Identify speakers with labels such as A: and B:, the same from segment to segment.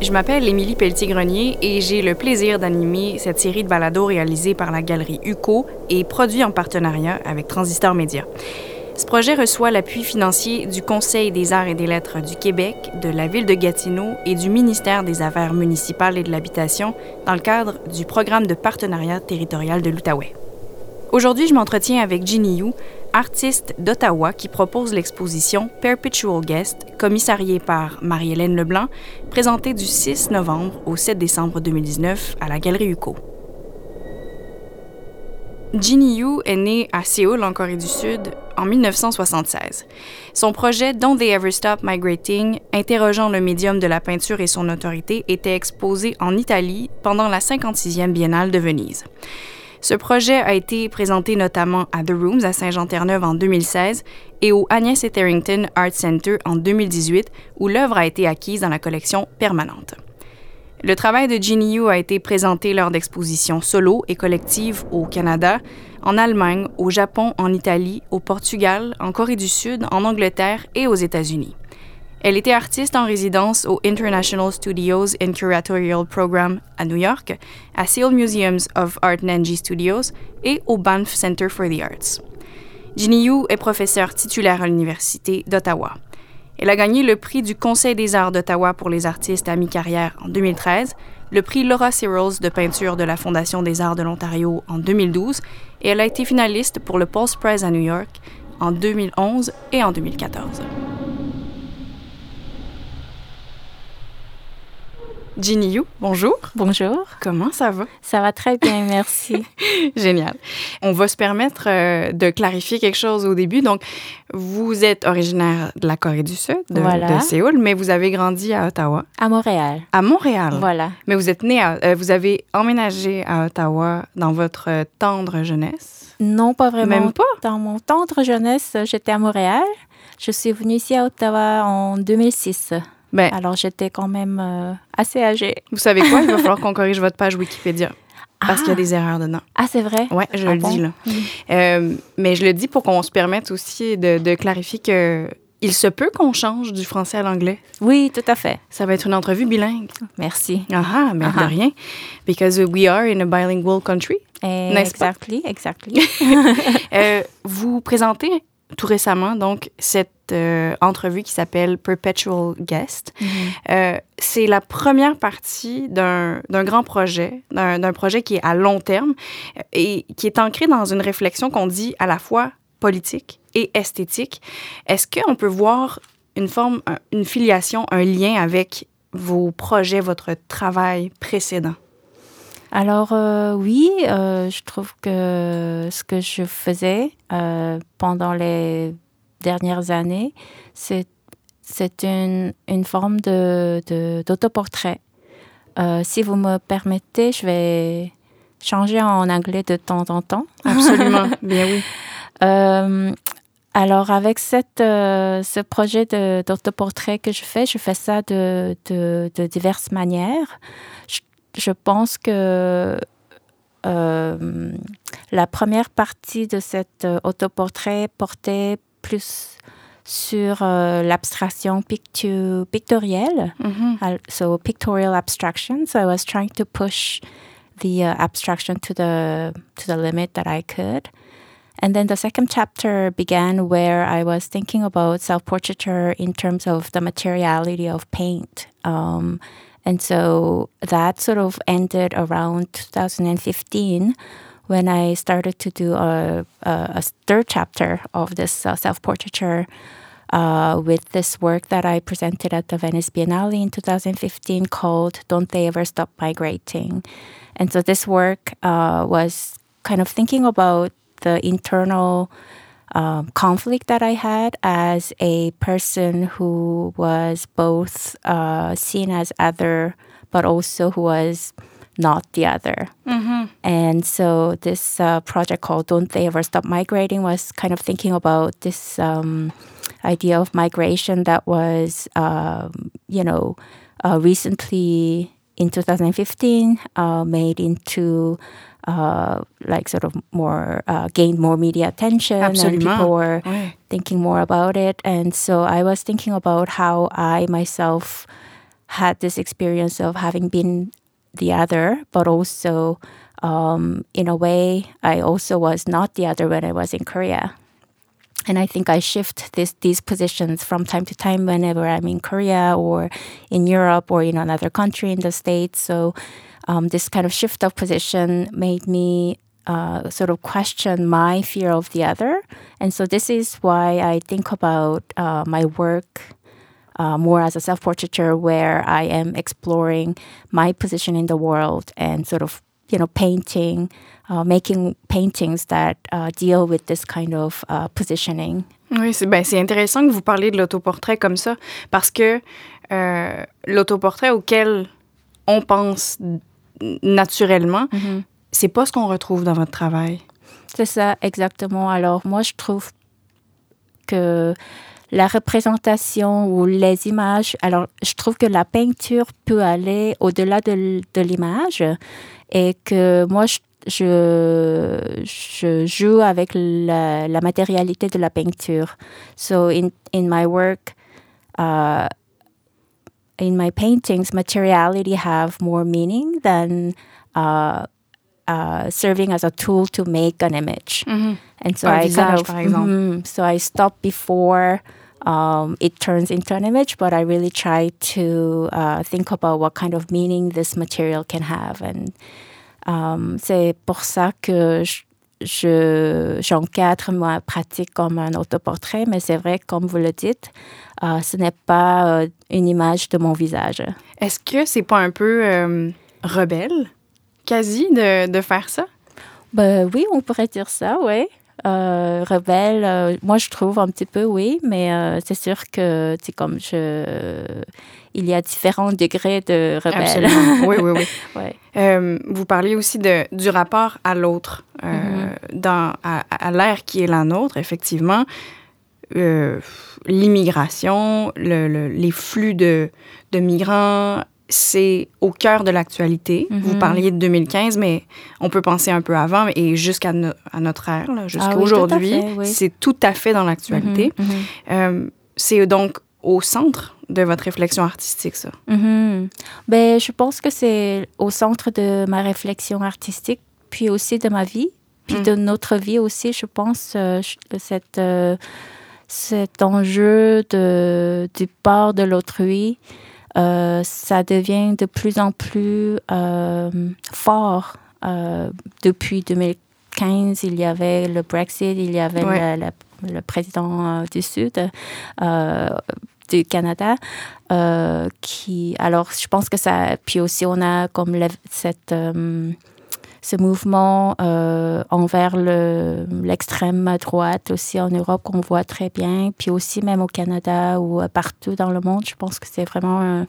A: Je m'appelle Émilie Pelletier-Grenier et j'ai le plaisir d'animer cette série de balados réalisée par la galerie UCO et produit en partenariat avec Transistor Média. Ce projet reçoit l'appui financier du Conseil des arts et des lettres du Québec, de la ville de Gatineau et du ministère des Affaires municipales et de l'Habitation dans le cadre du programme de partenariat territorial de l'Outaouais. Aujourd'hui, je m'entretiens avec Ginny Yu, artiste d'Ottawa qui propose l'exposition Perpetual Guest, commissariée par Marie-Hélène Leblanc, présentée du 6 novembre au 7 décembre 2019 à la Galerie UCO. Ginny Yu est née à Séoul, en Corée du Sud, en 1976. Son projet Don't They Ever Stop Migrating, interrogeant le médium de la peinture et son autorité, était exposé en Italie pendant la 56e Biennale de Venise. Ce projet a été présenté notamment à The Rooms à Saint-Jean-Terre-Neuve en 2016 et au Agnès Etherington Art Center en 2018, où l'œuvre a été acquise dans la collection permanente. Le travail de Ginny Yu a été présenté lors d'expositions solo et collectives au Canada, en Allemagne, au Japon, en Italie, au Portugal, en Corée du Sud, en Angleterre et aux États-Unis. Elle était artiste en résidence au International Studios and Curatorial Program à New York, à Seoul Museums of Art Nanji Studios et au Banff Center for the Arts. Ginny Yu est professeure titulaire à l'Université d'Ottawa. Elle a gagné le prix du Conseil des arts d'Ottawa pour les artistes à mi-carrière en 2013, le prix Laura Searles de peinture de la Fondation des arts de l'Ontario en 2012 et elle a été finaliste pour le Pulse Prize à New York en 2011 et en 2014. Ginny bonjour.
B: Bonjour.
A: Comment ça va?
B: Ça va très bien, merci.
A: Génial. On va se permettre euh, de clarifier quelque chose au début. Donc, vous êtes originaire de la Corée du Sud, de, de, Séoul, mais vous avez grandi à Ottawa.
B: À Montréal.
A: À Montréal.
B: Voilà.
A: Mais vous êtes né, à, euh, vous avez emménagé à Ottawa dans votre tendre jeunesse?
B: Non, pas vraiment.
A: Même pas?
B: Dans mon tendre jeunesse, j'étais à Montréal. Je suis venue ici à Ottawa en 2006.
A: Ben,
B: Alors, j'étais quand même euh, assez âgée.
A: Vous savez quoi? Il va falloir qu'on corrige votre page Wikipédia. Parce
B: ah.
A: qu'il y a des erreurs dedans.
B: Ah, c'est vrai?
A: Oui, je
B: ah
A: le
B: bon?
A: dis, là. Euh, mais je le dis pour qu'on se permette aussi de, de clarifier que il se peut qu'on change du français à l'anglais.
B: Oui, tout à fait.
A: Ça va être une entrevue bilingue.
B: Merci.
A: Ah ah, mais de rien. Because we are in a bilingual country. N'est-ce pas?
B: Exactly, exactly.
A: euh, vous présentez tout récemment, donc, cette euh, entrevue qui s'appelle Perpetual Guest.
B: Mhm.
A: Euh, c'est la première partie d'un grand projet, d'un projet qui est à long terme et qui est ancré dans une réflexion qu'on dit à la fois politique et esthétique. Est-ce qu'on peut voir une forme, une filiation, un lien avec vos projets, votre travail précédent?
B: Alors euh, oui, euh, je trouve que ce que je faisais euh, pendant les dernières années, c'est c'est une, une forme de, de, d'autoportrait. si vous me permettez, je vais changer en anglais de temps en temps.
A: Absolument, bien oui.
B: alors avec cette, ce projet de, d'autoportrait que je fais, je fais ça de, de, de diverses manières. Je, je pense que euh, la première partie de cet euh, autoportrait portait plus sur euh, l'abstraction pictu pictorielle,
A: mm -hmm.
B: so pictorial abstraction. So I was trying to push the uh, abstraction to the to the limit that I could. And then the second chapter began where I was thinking about self-portraiture in terms of the materiality of paint. Um, And so that sort of ended around 2015 when I started to do a, a, a third chapter of this uh, self portraiture uh, with this work that I presented at the Venice Biennale in 2015 called Don't They Ever Stop Migrating. And so this work uh, was kind of thinking about the internal um, conflict that I had as a person who was both uh, seen as other, but also who was not the other.
A: Mm-hmm.
B: And so this uh, project called Don't They Ever Stop Migrating was kind of thinking about this um, idea of migration that was, um, you know, uh, recently in 2015 uh, made into uh, like sort of more uh, gained more media attention
A: Absolument.
B: and people were thinking more about it and so i was thinking about how i myself had this experience of having been the other, but also um, in a way, I also was not the other when I was in Korea. And I think I shift this, these positions from time to time whenever I'm in Korea or in Europe or in another country in the States. So um, this kind of shift of position made me uh, sort of question my fear of the other. And so this is why I think about uh, my work uh, more as a self portraiture, where I am exploring my position in the world and sort of, you know, painting, uh, making paintings that uh, deal with this kind of uh, positioning.
A: Oui, c'est ben, intéressant que vous parliez de l'autoportrait comme ça, parce que euh, l'autoportrait auquel on pense naturellement, mm -hmm. c'est pas ce qu'on retrouve dans votre travail.
B: C'est ça, exactement. Alors, moi, je trouve que la représentation ou les images, alors je trouve que la peinture peut aller au-delà de, de l'image et que moi, je, je, joue avec la, la, matérialité de la peinture. So in, in my work, uh, in my paintings, materiality have more meaning than uh, uh, serving as a tool to make an image.
A: Mm-hmm.
B: And so
A: Un
B: I
A: visage,
B: kind of,
A: par exemple.
B: mhm. so I stop before um, it turns into an image, but I really try to uh, think about what kind of meaning this material can have. And um, c'est pour ça que je, je- j'encadre ma pratique comme un autoportrait, mais c'est vrai, comme vous le dites, euh, ce n'est pas euh, une image de mon visage.
A: Est-ce que c'est pas un peu euh, rebelle, quasi, de, de faire ça?
B: Ben oui, on pourrait dire ça, oui. Euh, rebelle, euh, moi je trouve un petit peu, oui, mais euh, c'est sûr que, c'est comme je. Il y a différents degrés de rebelle.
A: Absolument. Oui, oui, oui.
B: Ouais.
A: Euh, vous parliez aussi de, du rapport à l'autre, euh,
B: Mm-hmm.
A: dans, à, à l'ère qui est la nôtre, effectivement. L'immigration, le- le- les flux de, de migrants, c'est au cœur de l'actualité. Vous
B: Mhm.
A: parliez de 2015, mais on peut penser un peu avant et jusqu'à no- à notre ère, jusqu'à
B: Ah oui,
A: aujourd'hui,
B: oui.
A: c'est tout à fait dans l'actualité.
B: Mhm, mhm.
A: Euh, c'est donc au centre de votre réflexion artistique, ça?
B: Ben, je pense que c'est au centre de ma réflexion artistique, puis aussi de ma vie, puis
A: Mm.
B: de notre vie aussi, je pense, euh, cette, euh, cet enjeu de, du part de l'autrui, euh, ça devient de plus en plus euh, fort. Euh, depuis 2015, il y avait le Brexit, il y avait
A: Ouais.
B: le, le- le président du Sud. du Canada, euh, qui, alors je pense que ça, puis aussi on a comme le- cette, euh, ce mouvement euh, envers le- l'extrême droite aussi en Europe qu'on voit très bien, puis aussi même au Canada ou euh, partout dans le monde, je pense que c'est vraiment un,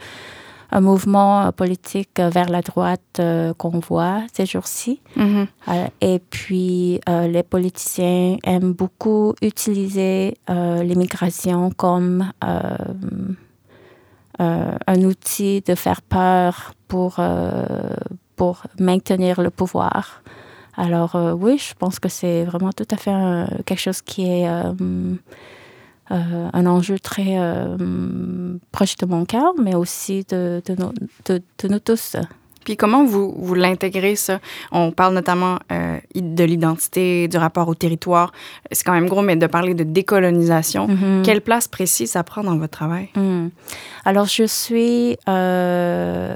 B: un mouvement euh, politique euh, vers la droite euh, qu'on voit ces jours-ci.
A: Mhm.
B: Euh, Et puis, les politiciens aiment beaucoup utiliser l'immigration comme euh, un outil de faire peur pour, euh, pour maintenir le pouvoir. Alors euh, oui, je pense que c'est vraiment tout à fait euh, quelque chose qui est euh, un enjeu très proche de mon cœur, mais aussi de nous tous.
A: Puis comment vous, vous l'intégrez, ça? On parle notamment euh, de l'identité, du rapport au territoire. C'est quand même gros, mais de parler de décolonisation.
B: Mhm.
A: Quelle place précise ça prend dans votre travail?
B: Hmm. Alors, je suis, euh,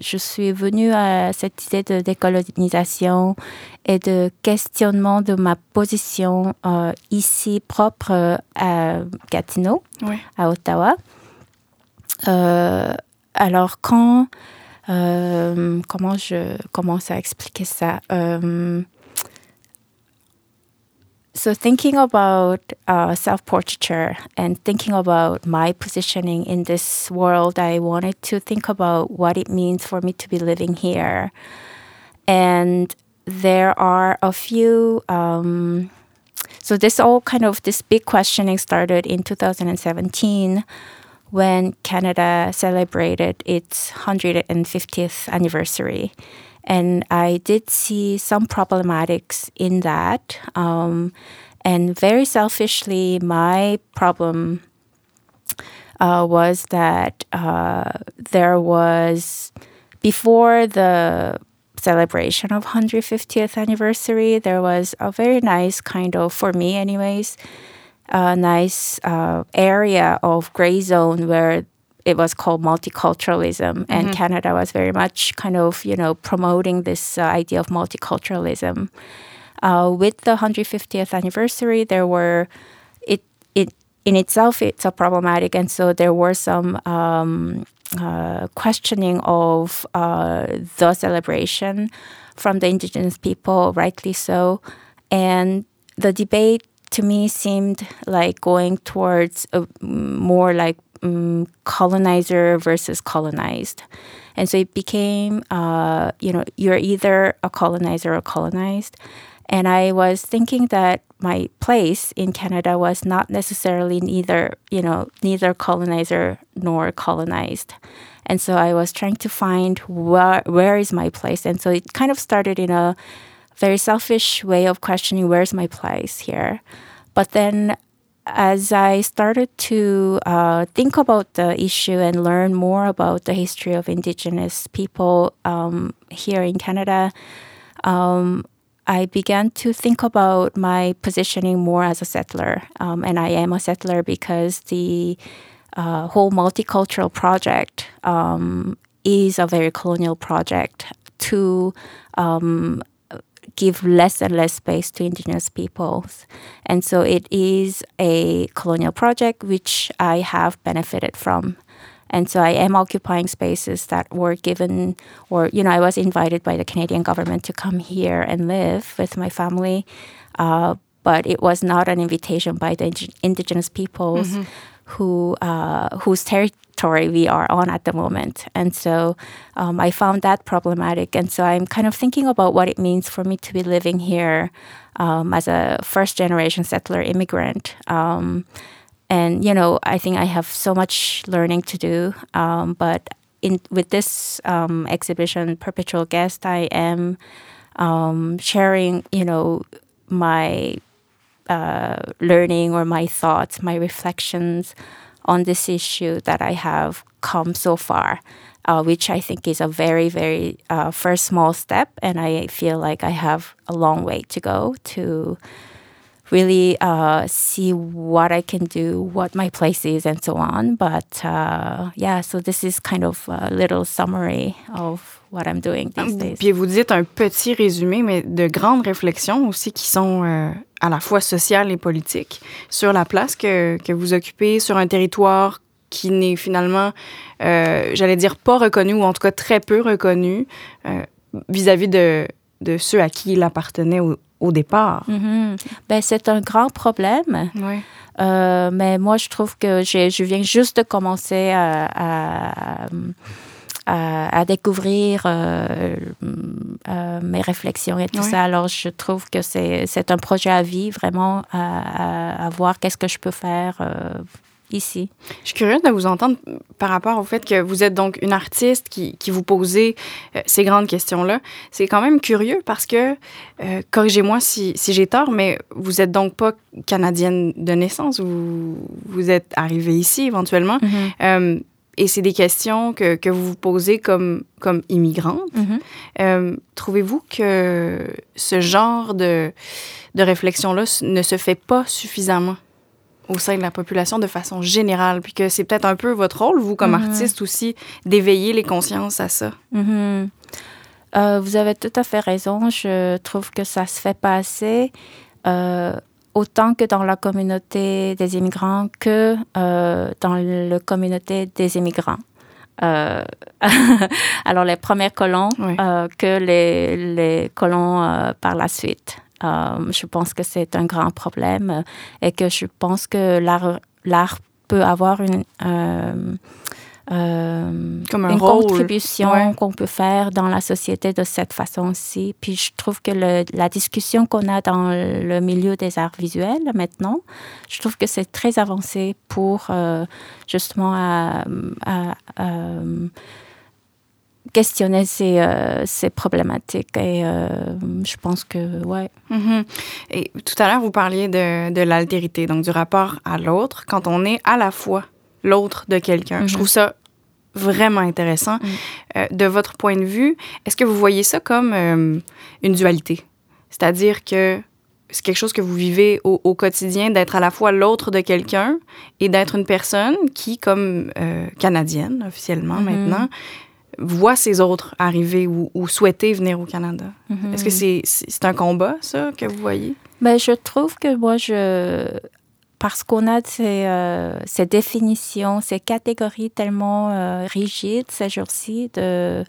B: je suis venue à cette idée de décolonisation et de questionnement de ma position euh, ici propre à Gatineau,
A: Oui.
B: à Ottawa. Alors, quand, comment je commence à expliquer ça? Euh, so thinking about uh, self-portraiture and thinking about my positioning in this world, I wanted to think about what it means for me to be living here. And there are a few. Um, so this all kind of this big questioning started in 2017 when Canada celebrated its 150th anniversary. And I did see some problematics in that. Um, and very selfishly, my problem uh, was that uh, there was before the celebration of 150th anniversary there was a very nice kind of for me anyways a nice uh, area of gray zone where it was called multiculturalism and
A: Mm-hmm.
B: canada was very much kind of you know promoting this uh, idea of multiculturalism uh, with the 150th anniversary there were it it in itself it's a problematic and so there were some um, uh, questioning of uh, the celebration from the indigenous people rightly so and the debate to me seemed like going towards a, more like um, colonizer versus colonized. And so it became, uh, you know, you're either a colonizer or colonized. And I was thinking that my place in Canada was not necessarily neither, you know, neither colonizer nor colonized. And so I was trying to find where, where is my place. And so it kind of started in a very selfish way of questioning where's my place here. But then as I started to uh, think about the issue and learn more about the history of Indigenous people um, here in Canada, um, I began to think about my positioning more as a settler. Um, and I am a settler because the uh, whole multicultural project um, is a very colonial project to um, give less and less space to indigenous peoples. And so it is a colonial project which I have benefited from. And so I am occupying spaces that were given, or, you know, I was invited by the Canadian government to come here and live with my family. Uh, but it was not an invitation by the indi- indigenous peoples who, uh, whose we are on at the moment. And so um, I found that problematic. And so I'm kind of thinking about what it means for me to be living here um, as a first generation settler immigrant. Um, and you know, I think I have so much learning to do. Um, but in with this um, exhibition, Perpetual Guest, I am um, sharing, you know, my uh, learning or my thoughts, my reflections on this issue that I have come so far, uh, which I think is a very, very uh, first small step. And I feel like I have a long way to go to really uh, see what I can do, what my place is, and so on. But uh, yeah, so this is kind of a little summary of what I'm doing these days.
A: Puis vous dites un petit résumé, mais de grandes réflexions aussi qui sont euh, à la fois sociales et politiques sur la place que, que vous occupez sur un territoire qui n'est finalement, euh, j'allais dire, pas reconnu ou en tout cas très peu reconnu euh, vis-à-vis de, de ceux à qui il appartenait au, au départ.
B: Mhm. Ben, c'est un grand problème. Mais moi, je trouve que je viens juste de commencer à, à, à- à découvrir euh, euh, mes réflexions et tout ça. Alors, je trouve que c'est un projet à vie, vraiment, à, à- à voir qu'est-ce que je peux faire euh, ici.
A: Je suis curieuse de vous entendre par rapport au fait que vous êtes donc une artiste qui, qui vous posez euh, ces grandes questions-là. C'est quand même curieux parce que, euh, corrigez-moi si, si j'ai tort, mais vous êtes donc pas canadienne de naissance. Vous, vous êtes arrivée ici éventuellement. Euh, et c'est des questions que, que vous vous posez comme, comme immigrante.
B: Mhm.
A: Euh, Trouvez-vous que ce genre de, de réflexion-là ne se fait pas suffisamment au sein de la population de façon générale, puis que c'est peut-être un peu votre rôle, vous, comme artiste aussi, d'éveiller les consciences à ça.
B: Mhm. Euh, vous avez tout à fait raison. Je trouve que ça se fait pas assez, euh, autant que dans la communauté des immigrants que euh, dans la communauté des immigrants. Euh, alors, les premiers colons
A: Oui.
B: euh, que les, les colons par la suite. Je pense que c'est un grand problème et que je pense que l'art, l'art peut avoir une, euh, euh,
A: Comme un
B: une
A: rôle.
B: contribution
A: Ouais.
B: qu'on peut faire dans la société de cette façon-ci. Puis je trouve que le- la discussion qu'on a dans le milieu des arts visuels maintenant, je trouve que c'est très avancé pour euh, justement à- à- à, questionner ces, euh, ces problématiques. Et euh, je pense que, ouais.
A: Mhm. Et tout à l'heure, vous parliez de, de l'altérité, donc du rapport à l'autre, quand on est à la fois l'autre de quelqu'un. Je trouve ça vraiment intéressant. Euh, de votre point de vue, est-ce que vous voyez ça comme euh, une dualité? C'est-à-dire que c'est quelque chose que vous vivez au, quotidien, d'être à la fois l'autre de quelqu'un et d'être une personne qui, comme euh, canadienne officiellement
B: Mm-hmm.
A: maintenant, voit ces autres arriver ou, ou souhaiter venir au Canada. Est-ce que c'est c'est un combat, ça, que vous voyez?
B: Ben, je trouve que moi, je, parce qu'on a ces, euh, ces définitions, ces catégories tellement euh, rigides ces jours-ci de,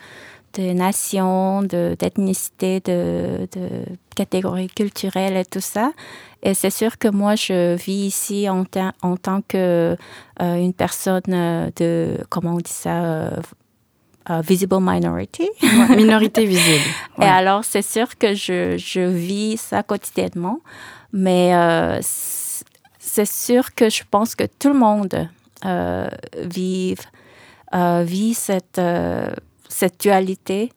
B: de nations, de- d'ethnicité, de, de, catégories culturelles et tout ça. Et c'est sûr que moi, je vis ici en, ta- en tant que euh, une personne de, comment on dit ça, visible minority.
A: Ouais, minorité visible.
B: Et alors, c'est sûr que je, je vis ça quotidiennement, mais euh, c'est sûr que je pense que tout le monde euh, vive, euh, vit cette, euh, cette dualité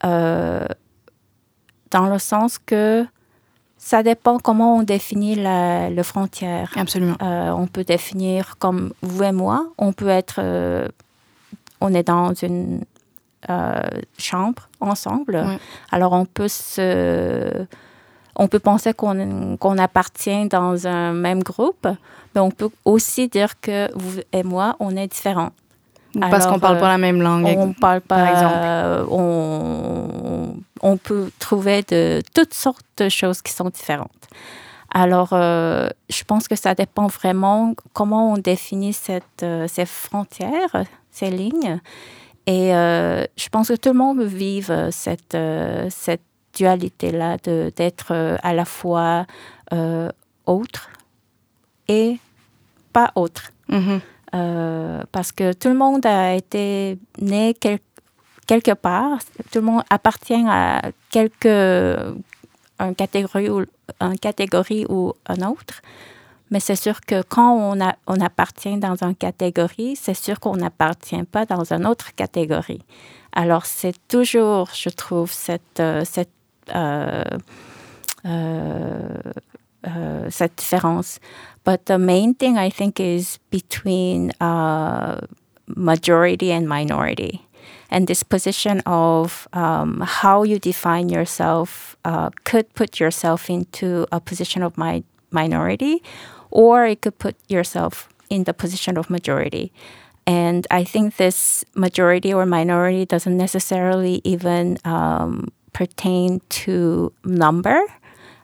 B: dans le sens que ça dépend comment on définit la, le frontière.
A: Absolument.
B: On peut définir comme vous et moi. On peut être, on est dans une chambre ensemble. Alors on peut se, on peut penser qu'on appartient dans un même groupe, mais on peut aussi dire que vous et moi, on est différents.
A: Parce qu'on parle
B: euh,
A: pas la même langue.
B: On parle pas,
A: par exemple.
B: euh, on, on peut trouver de toutes sortes de choses qui sont différentes. Alors, euh, je pense que ça dépend vraiment comment on définit cette, euh, ces frontières, ces lignes. Et euh, je pense que tout le monde vive cette, euh, cette dualité-là d'être euh, à la fois euh, autre et pas autre.
A: Mhm.
B: Euh, parce que tout le monde a été né quel- quelque part, tout le monde appartient à quelque une catégorie ou une catégorie ou un autre. Mais c'est sûr que quand on, a, on appartient dans une catégorie, c'est sûr qu'on n'appartient pas dans une autre catégorie. Alors c'est toujours, je trouve, cette, cette, euh, euh, uh, différence. But the main thing I think is between uh, majority and minority. And this position of um, how you define yourself uh, could put yourself into a position of mi- minority, or it could put yourself in the position of majority. And I think this majority or minority doesn't necessarily even um, pertain to number.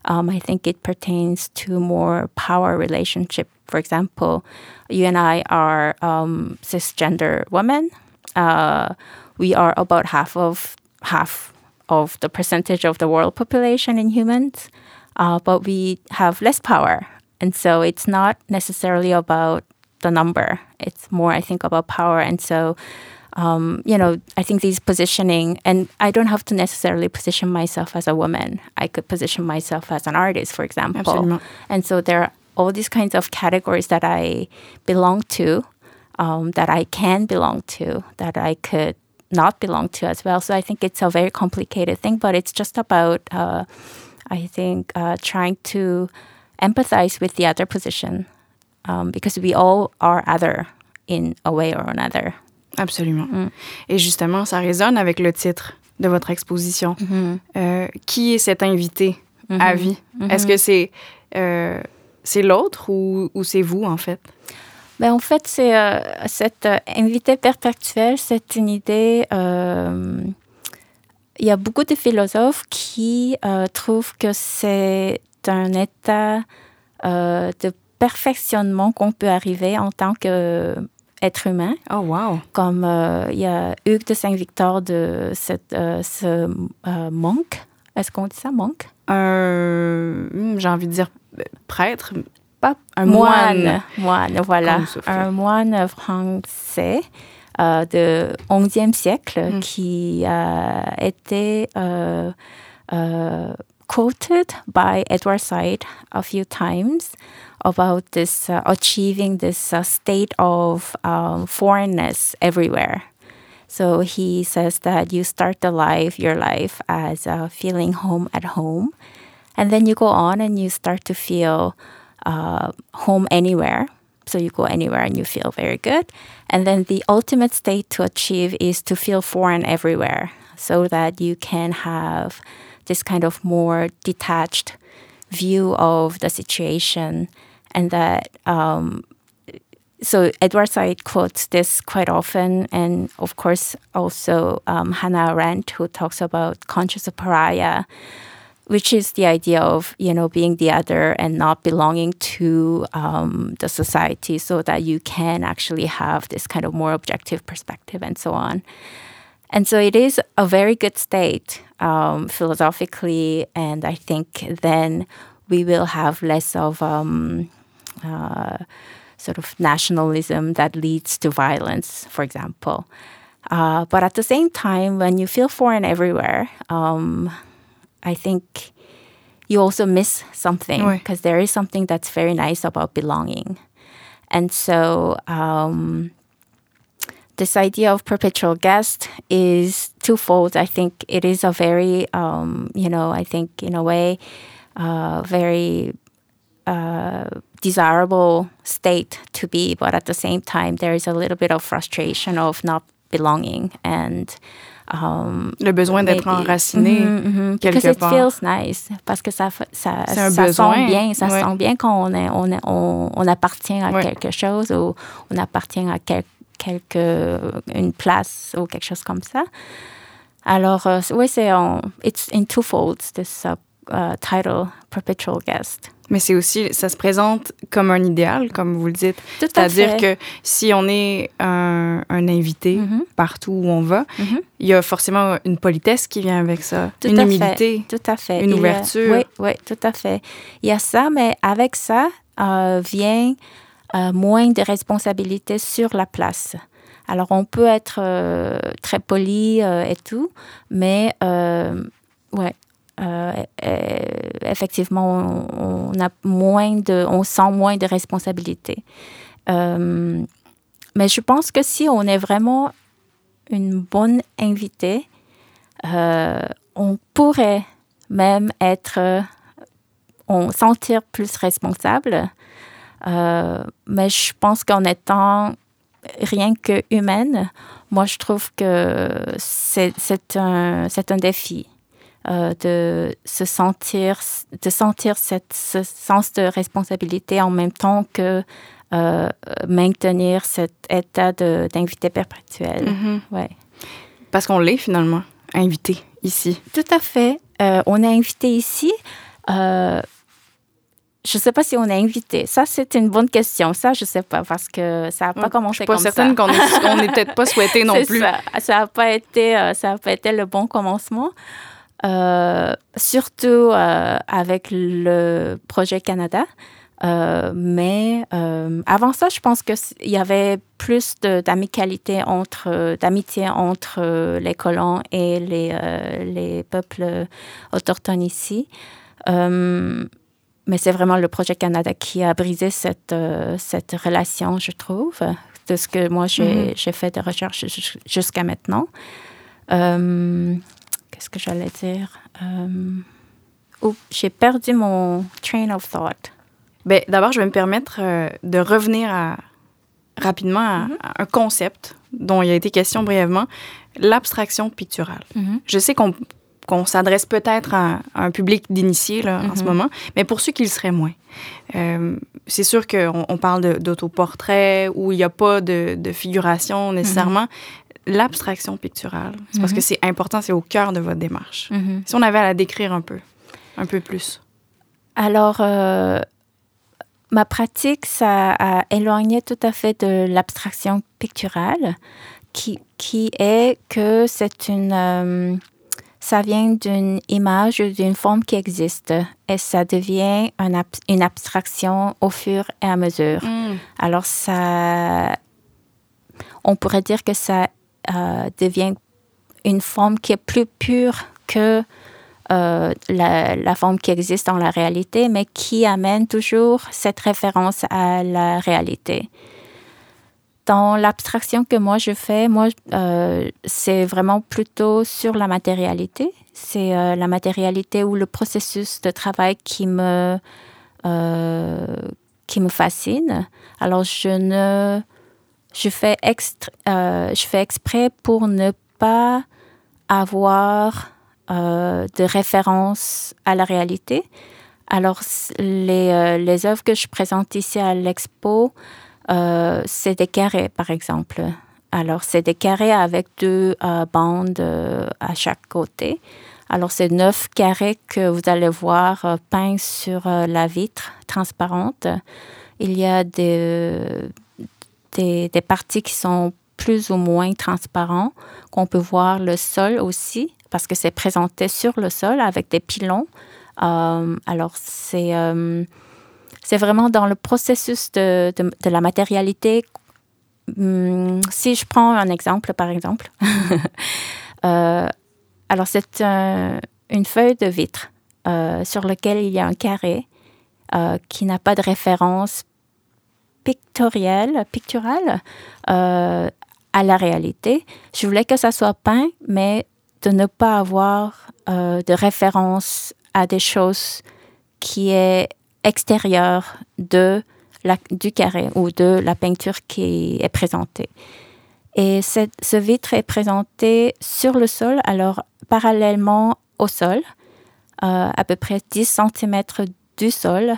B: Um, I think it pertains to more power relationship. For example, you and I are um, cisgender women. Uh, we are about half of half of the percentage of the world population in humans, uh, but we have less power, and so it's not necessarily about the number. It's more, I think, about power, and so um, you know, I think these positioning, and I don't have to necessarily position myself as a woman. I could position myself as an artist, for example.
A: Absolument.
B: And so there are all these kinds of categories that I belong to, um, that I can belong to, that I could not belong to as well. So I think it's a very complicated thing, but it's just about, uh, I think, uh, trying to empathize with the other position um, because we all are other in a way or another.
A: Absolument.
B: Mm.
A: Et justement, ça résonne avec le titre de votre exposition.
B: Mm-hmm.
A: Euh, qui est cet invité à vie? Est-ce que c'est euh, c'est l'autre ou, ou c'est vous, en fait?
B: Ben, en fait, c'est euh, cette euh, invité perpétuel, c'est une idée. il y a beaucoup de philosophes qui euh, trouvent que c'est un état euh, de perfectionnement qu'on peut arriver en tant qu'être humain.
A: Oh, wow!
B: Comme euh, il y a Hugues de Saint-Victor de cette, euh, ce euh, monk. Est-ce qu'on dit ça, monk?
A: Un, hmm, j'ai envie de dire prêtre, pas un moine.
B: Moine, voilà. Un moine français de 11e siècle
A: Mm.
B: qui a été quoted by Edward Said a few times about this uh, achieving this uh, state of um, foreignness everywhere. So he says that you start the life, your life, as uh, feeling home at home. And then you go on and you start to feel uh, home anywhere. So you go anywhere and you feel very good. And then the ultimate state to achieve is to feel foreign everywhere so that you can have this kind of more detached view of the situation and that um, so Edward Said quotes this quite often, and of course also um, Hannah Arendt, who talks about conscious of pariah, which is the idea of you know being the other and not belonging to um, the society, so that you can actually have this kind of more objective perspective and so on. And so it is a very good state um, philosophically, and I think then we will have less of um, uh, sort of nationalism that leads to violence, for example. Uh, but at the same time, when you feel foreign everywhere, um, I think you also miss something because there is something that's very nice about belonging. And so um, this idea of perpetual guest is twofold. I think it is a very, um, you know, I think in a way, uh, very uh, desirable state to be, but at the same time, there is a little bit of frustration of not belonging and um,
A: le besoin d'être enraciné mm -hmm, mm -hmm, quelque
B: because it feels nice parce que ça ça, ça sent bien ça ouais. sent bien quand on, est, on, est, on, on, appartient à ouais. quelque chose ou on appartient à quel, quelque une place ou quelque chose comme ça alors euh, oui c'est en it's in two folds this uh, uh, title perpetual guest
A: mais c'est aussi, ça se présente comme un idéal, comme vous le dites. C'est-à-dire que si on est un, un invité mm -hmm. partout où on va, mm -hmm. il y a forcément une politesse qui vient avec ça,
B: tout
A: une humilité,
B: tout à fait.
A: une il ouverture.
B: oui, oui, tout à fait. Il y a ça, mais avec ça euh, vient euh, moins de responsabilités sur la place. Alors, on peut être euh, très poli et tout, mais ouais, euh, euh, effectivement, on, a moins de, on sent moins de responsabilités. Euh, mais je pense que si on est vraiment une bonne invitée, on pourrait même être, on sentir plus responsable. Mais je pense qu'en étant rien que humaine, moi je trouve que c'est un, un défi. Euh, de se sentir, de sentir cette, ce sens de responsabilité en même temps que euh, maintenir cet état d'invité perpétuel.
A: Mm-hmm.
B: ouais.
A: Parce qu'on l'est finalement, invité ici.
B: Tout à fait. Euh, on est invité ici. je ne sais pas si on est invité. Ça, c'est une bonne question. Ça, je ne sais pas parce que ça n'a pas commencé comme ça.
A: Je suis pas certaine qu'on n'est peut-être pas souhaité non plus.
B: Ça n'a pas, été, ça pas été le bon commencement. Euh, surtout euh, avec le projet Canada. Euh, mais avant ça, je pense qu'il y avait plus d'amicalité entre, d'amitié entre les colons et les, les peuples autochtones ici. mais c'est vraiment le projet Canada qui a brisé cette, cette relation, je trouve, de ce que moi j'ai mm-hmm. fait de recherche jusqu'à maintenant qu'est-ce que j'allais dire? Euh, j'ai perdu mon train of thought.
A: Ben, D'abord, je vais me permettre euh, de revenir à, rapidement
B: Mm-hmm.
A: à, un concept dont il a été question brièvement, l'abstraction picturale.
B: Mm-hmm.
A: Je sais qu'on s'adresse peut-être à, à un public d'initiés là, en ce
B: Mhm.
A: moment, mais pour ceux qui le seraient moins. Euh, c'est sûr qu'on on parle d'autoportrait où il n'y a pas de, de figuration nécessairement. L'abstraction picturale, c'est parce
B: Mhm.
A: que c'est important, c'est au cœur de votre démarche.
B: Mhm.
A: Si on avait à la décrire un peu, un peu plus.
B: Alors, euh, ma pratique, ça a éloigné tout à fait de l'abstraction picturale, qui, qui est que c'est une... euh, ça vient d'une image, d'une forme qui existe, et ça devient un ab- une abstraction au fur et à mesure. Alors, ça... On pourrait dire que ça euh, devient une forme qui est plus pure que euh, la, forme qui existe dans la réalité, mais qui amène toujours cette référence à la réalité. Dans l'abstraction que moi je fais, moi, euh, c'est vraiment plutôt sur la matérialité. C'est la matérialité ou le processus de travail qui me, qui me fascinent. Alors, je ne, je fais, euh, je fais exprès pour ne pas avoir euh, de référence à la réalité. Alors, les, euh, les œuvres que je présente ici à l'expo, c'est des carrés, par exemple. Alors, c'est des carrés avec deux bandes à chaque côté. Alors, c'est neuf carrés que vous allez voir peints sur la vitre transparente. Il y a des, des, parties qui sont plus ou moins transparents, qu'on peut voir le sol aussi, parce que c'est présenté sur le sol avec des pilons. Euh, alors, c'est euh, c'est vraiment dans le processus de, de, la matérialité. Hum, si je prends un exemple, par exemple, euh, alors c'est une feuille de vitre sur laquelle il y a un carré qui n'a pas de référence pictorielle, picturale euh, à la réalité. Je voulais que ça soit peint, mais de ne pas avoir euh, de référence à des choses qui est extérieure de la, du carré ou de la peinture qui est présentée. Et ce vitre est présenté sur le sol, alors parallèlement au sol, euh, à peu près 10 cm du sol.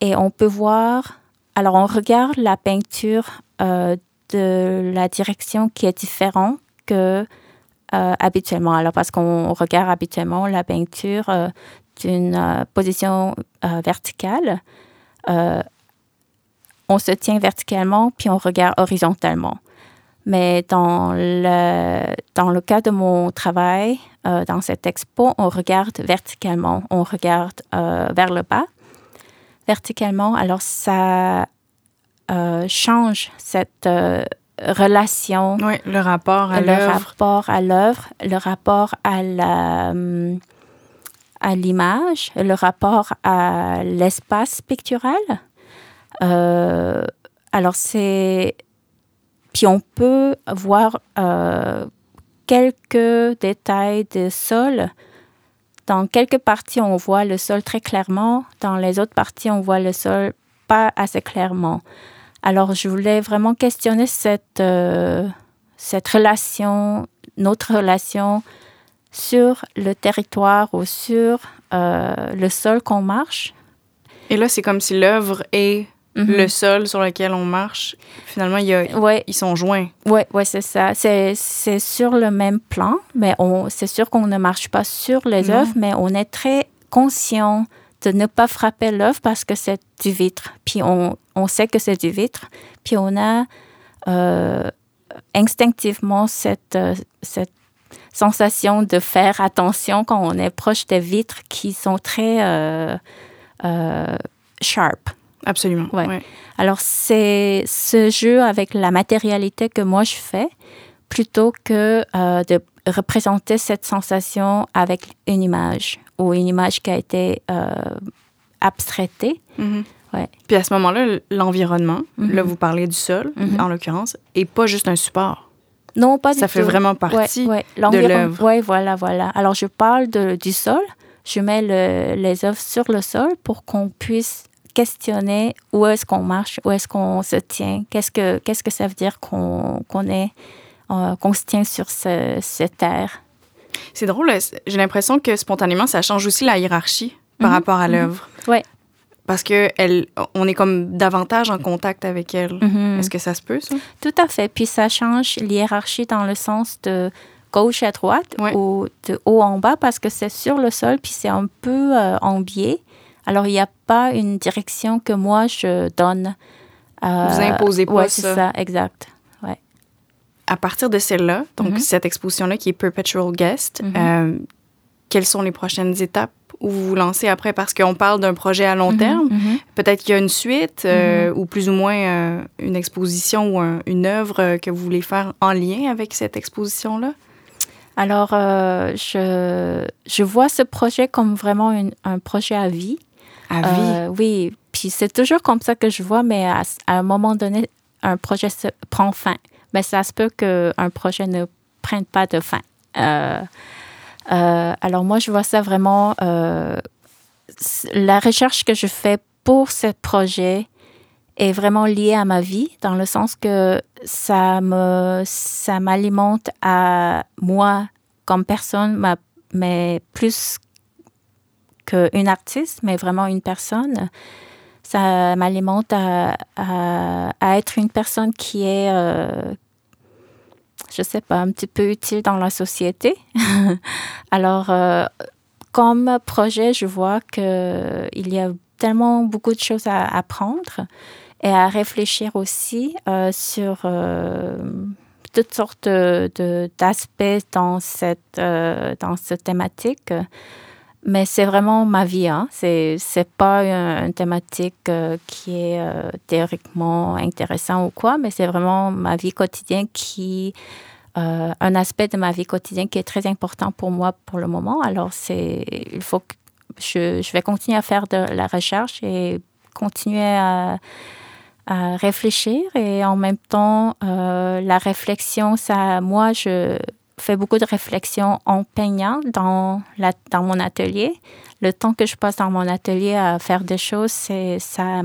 B: Et on peut voir alors, on regarde la peinture euh, de la direction qui est différente que euh, habituellement. Alors, parce qu'on regarde habituellement la peinture euh, d'une position verticale, on se tient verticalement puis on regarde horizontalement. Mais dans le, dans le cas de mon travail, dans cette expo, on regarde verticalement, on regarde vers le bas verticalement. Alors, ça euh, change cette euh, relation.
A: Oui, le rapport à l'œuvre.
B: Le rapport à l'œuvre, le rapport à la à l'image, le rapport à l'espace pictural. Euh, alors c'est puis on peut voir quelques détails de sol dans quelques parties, on voit le sol très clairement. Dans les autres parties, on voit le sol pas assez clairement. Alors, je voulais vraiment questionner cette, euh, cette relation, notre relation sur le territoire ou sur euh, le sol qu'on marche.
A: Et là, c'est comme si l'œuvre est Mhm. le sol sur lequel on marche, finalement, il y a, ils sont joints.
B: Oui, ouais, c'est ça. C'est, sur le même plan, mais c'est sûr qu'on ne marche pas sur les œuvres, mais on est très conscient de ne pas frapper l'œuvre parce que c'est du vitre. Puis on, on sait que c'est du vitre. Puis on a euh, instinctivement cette, euh, cette sensation de faire attention quand on est proche des vitres qui sont très euh, sharp.
A: Absolument.
B: Ouais. Alors, c'est ce jeu avec la matérialité que moi je fais plutôt que euh, de représenter cette sensation avec une image ou une image qui a été euh, abstraitée.
A: Mm-hmm. ouais. Puis à ce moment-là, l'environnement, mm-hmm. là, vous parlez du sol, mm-hmm. en l'occurrence, et pas juste un support.
B: Non, pas du
A: tout. Ça fait vraiment partie de l'œuvre.
B: Oui, voilà, voilà. Alors, je parle de, du sol. Je mets le, les œuvres sur le sol pour qu'on puisse questionner où est-ce qu'on marche, où est-ce qu'on se tient, qu'est-ce que, qu'est-ce que ça veut dire qu'on, qu'on est, euh, qu'on se tient sur ce, cette terre.
A: C'est drôle, j'ai l'impression que spontanément, ça change aussi la hiérarchie par mhm. rapport à mhm. l'œuvre.
B: Oui.
A: Parce que elle, on est comme davantage en contact avec elle. Mhm. Est-ce que ça se peut, ça?
B: Tout à fait. Puis ça change l'hiérarchie dans le sens de gauche à droite ou de haut en bas parce que c'est sur le sol, puis c'est un peu euh, en biais. Alors, il n'y a pas une direction que moi, je donne.
A: Euh, Vous imposez pas
B: ouais, c'est ça, exact. Ouais.
A: À partir de celle-là, donc mm-hmm. cette exposition-là qui est Perpetual Guest, mm-hmm. euh, quelles sont les prochaines étapes où vous vous lancez après? Parce qu'on parle d'un projet à long mm-hmm. terme. Peut-être qu'il y a une suite euh, ou plus ou moins une exposition ou une œuvre que vous voulez faire en lien avec cette exposition-là?
B: Alors, je, je vois ce projet comme vraiment un projet à vie.
A: Euh,
B: oui, puis c'est toujours comme ça que je vois, mais à, un moment donné, un projet prend fin. Mais ça se peut qu'un projet ne prenne pas de fin. Euh, euh, alors moi, je vois ça vraiment, la recherche que je fais pour ce projet est vraiment lié à ma vie, dans le sens que ça me, ça m'alimente à moi comme personne, mais plus qu'une artiste, mais vraiment une personne. Ça m'alimente à, être une personne qui est, euh, je sais pas, un petit peu utile dans la société. Alors, euh, comme projet, je vois qu'il y a tellement beaucoup de choses à apprendre et à réfléchir aussi euh, sur toutes sortes d'aspects dans, cette, dans cette thématique. Mais c'est vraiment ma vie. Hein. C'est c'est pas une, thématique euh, qui est euh, théoriquement intéressant ou quoi, mais c'est vraiment ma vie quotidienne qui euh, un aspect de ma vie quotidienne qui est très important pour moi pour le moment. Alors il faut que je, je vais continuer à faire de la recherche et continuer à, à réfléchir et en même temps la réflexion ça moi je fait beaucoup de réflexions en peignant dans, la, dans mon atelier. Le temps que je passe dans mon atelier à faire des choses, ça,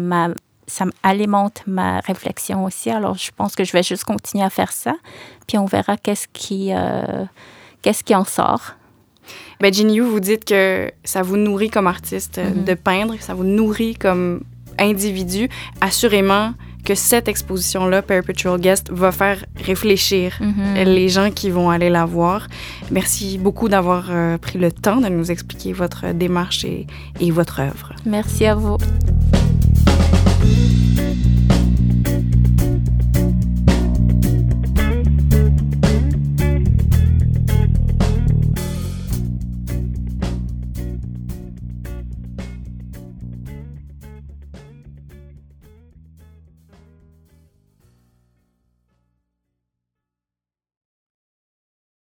B: ça alimente ma réflexion aussi. Alors, je pense que je vais juste continuer à faire ça. Puis on verra qu'est-ce qui, euh, qu'est-ce qui en sort.
A: Ben, Ginny, vous dites que ça vous nourrit comme artiste mm-hmm. de peindre, ça vous nourrit comme individu. Assurément, que cette exposition-là, Perpetual Guest, va faire réfléchir mhm. les gens qui vont aller la voir. Merci beaucoup d'avoir euh, pris le temps de nous expliquer votre démarche et, et votre œuvre.
B: Merci à vous.